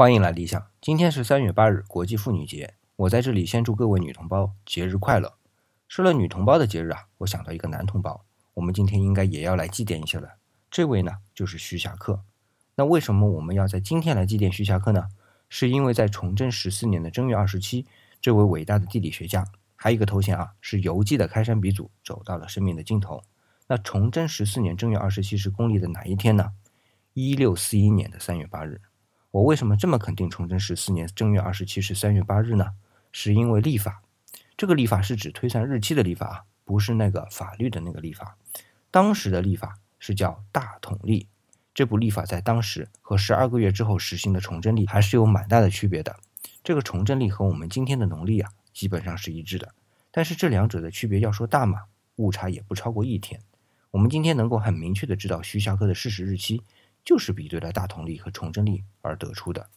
欢迎来理想。今天是三月八日，国际妇女节。我在这里先祝各位女同胞节日快乐。说了女同胞的节日啊，我想到一个男同胞，我们今天应该也要来祭奠一下了。这位呢，就是徐霞客。那为什么我们要在今天来祭奠徐霞客呢？是因为在崇祯十四年的正月二十七，这位伟大的地理学家，还有一个头衔啊，是游记的开山鼻祖，走到了生命的尽头。那崇祯十四年正月二十七是公历的哪一天呢？一六四一年的三月八日。我为什么这么肯定崇祯十四年正月二十七是三月八日呢？是因为历法。这个历法是指推算日期的历法，不是那个法律的那个历法。当时的历法是叫大统历，这部历法在当时和十二个月之后实行的崇祯历还是有蛮大的区别的。这个崇祯历和我们今天的农历啊，基本上是一致的。但是这两者的区别要说大嘛，误差也不超过一天。我们今天能够很明确的知道徐霞客的逝世日期，就是比对了大同力和崇祯历而得出的。